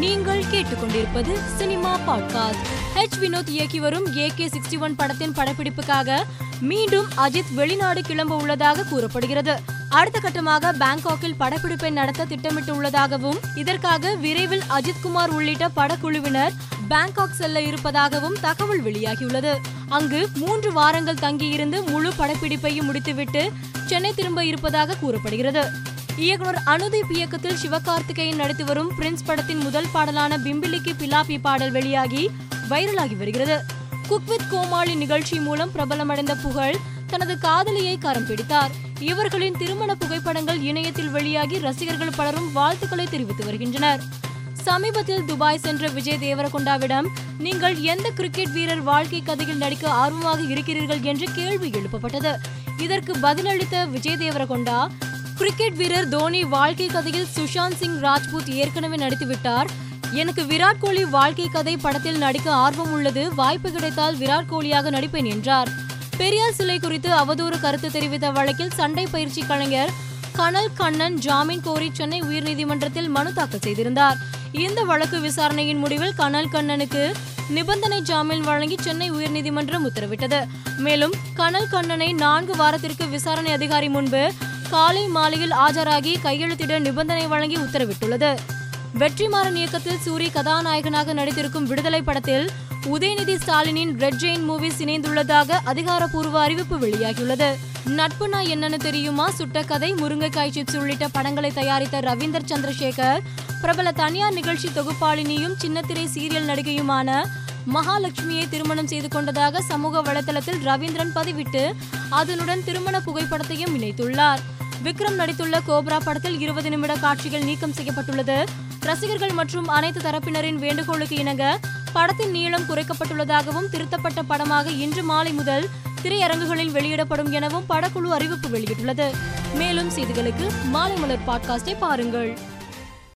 நீங்கள் கேட்டுக்கொண்டிருப்பது cinema podcast. H Vinod இயக்கி வரும் ஏகே சிக்ஸ்டி ஒன் படத்தின் படப்பிடிப்புக்காக மீண்டும் அஜித் வெளிநாடு கிளம்ப உள்ளதாக கூறப்படுகிறது. அடுத்த கட்டமாக பாங்காக்கில் படப்பிடிப்பை நடத்த திட்டமிட்டு உள்ளதாகவும் இதற்காக விரைவில் அஜித் குமார் உள்ளிட்ட படக்குழுவினர் பாங்காக் செல்ல இருப்பதாகவும் தகவல் வெளியாகியுள்ளது. அங்கு மூன்று வாரங்கள் தங்கியிருந்து முழு படப்பிடிப்பையும் முடித்துவிட்டு சென்னை திரும்ப இருப்பதாக கூறப்படுகிறது. இயக்குனர் அனுதீப் இயக்கத்தில் சிவகார்த்திகேயன் நடித்து வரும் பிரின்ஸ் படத்தின் முதல் பாடலான பிம்பிலிக்கு பிலாப்பி பாடல் வெளியாகி வைரலாகி வருகிறது. குக் வித் கோமாளி நிகழ்ச்சி மூலம் பிரபலமடைந்த புகழ் தனது காதலியை கரம் பிடித்தார். இவர்களின் திருமண புகைப்படங்கள் இணையத்தில் வெளியாகி ரசிகர்கள் பலரும் வாழ்த்துக்களை தெரிவித்து வருகின்றனர். சமீபத்தில் துபாய் சென்ற விஜய் தேவரகொண்டாவிடம் நீங்கள் எந்த கிரிக்கெட் வீரர் வாழ்க்கை கதையில் நடிக்க ஆர்வமாக இருக்கிறீர்கள்? என்று கேள்வி எழுப்பப்பட்டது. இதற்கு பதிலளித்த விஜய் தேவரகொண்டா கிரிக்கெட் வீரர் தோனி வாழ்க்கை கதையில் சுஷாந்த் சிங் ராஜ்பூத் ஏற்கனவே நடித்துவிட்டார். எனக்கு விராட் கோலி வாழ்க்கை கதை படத்தில் நடிக்க ஆர்வம் உள்ளது. வாய்ப்பு கிடைத்தால் விராட் கோலியாக நடிப்பேன் என்றார். பெரியார் சிலை குறித்து அவதூறு கருத்து தெரிவித்த வழக்கில் சண்டை பயிற்சி கலைஞர் கனல் கண்ணன் ஜாமீன் கோரி சென்னை உயர்நீதிமன்றத்தில் மனு தாக்கல் செய்திருந்தார். இந்த வழக்கு விசாரணையின் முடிவில் கனல் கண்ணனுக்கு நிபந்தனை ஜாமீன் வழங்கி சென்னை உயர்நீதிமன்றம் உத்தரவிட்டது. மேலும் கனல் கண்ணனை நான்கு வாரத்திற்கு விசாரணை அதிகாரி முன்பு காலை மாலையில் ஆஜராகி கையெழுத்திட நிபந்தனை வழங்கி உத்தரவிட்டுள்ளது. வெற்றிமாறன் இயக்கத்தில் சூரி கதாநாயகனாக நடித்திருக்கும் விடுதலை படத்தில் உதயநிதி ஸ்டாலினின் ரெட் ஜெயின் மூவிஸ் இணைந்துள்ளதாக அதிகாரப்பூர்வ அறிவிப்பு வெளியாகியுள்ளது. நட்புனா என்னன்னு தெரியுமா? சுட்ட கதை முருங்கைக்காய் சிப்ஸ் உள்ளிட்ட படங்களை தயாரித்த ரவீந்தர் சந்திரசேகர் பிரபல தனியார் நிகழ்ச்சி தொகுப்பாளினியும் சின்னத்திரை சீரியல் நடிகையுமான மகாலட்சுமியை திருமணம் செய்து கொண்டதாக சமூக வலைதளத்தில் ரவீந்திரன் பதிவிட்டு அதனுடன் திருமண புகைப்படத்தையும் இணைத்துள்ளார். விக்ரம் நடித்துள்ள கோப்ரா படத்தில் இருபது நிமிட காட்சிகள் நீக்கம் செய்யப்பட்டுள்ளது. ரசிகர்கள் மற்றும் அனைத்து தரப்பினரின் வேண்டுகோளுக்கு இணங்க படத்தின் நீளம் குறைக்கப்பட்டுள்ளதாகவும் திருத்தப்பட்ட படமாக இன்று மாலை முதல் திரையரங்குகளில் வெளியிடப்படும் எனவும் படக்குழு அறிவிப்பு வெளியிட்டுள்ளது. மேலும் செய்திகளுக்கு மாலை மலர் பாட்காஸ்டை பாருங்கள்.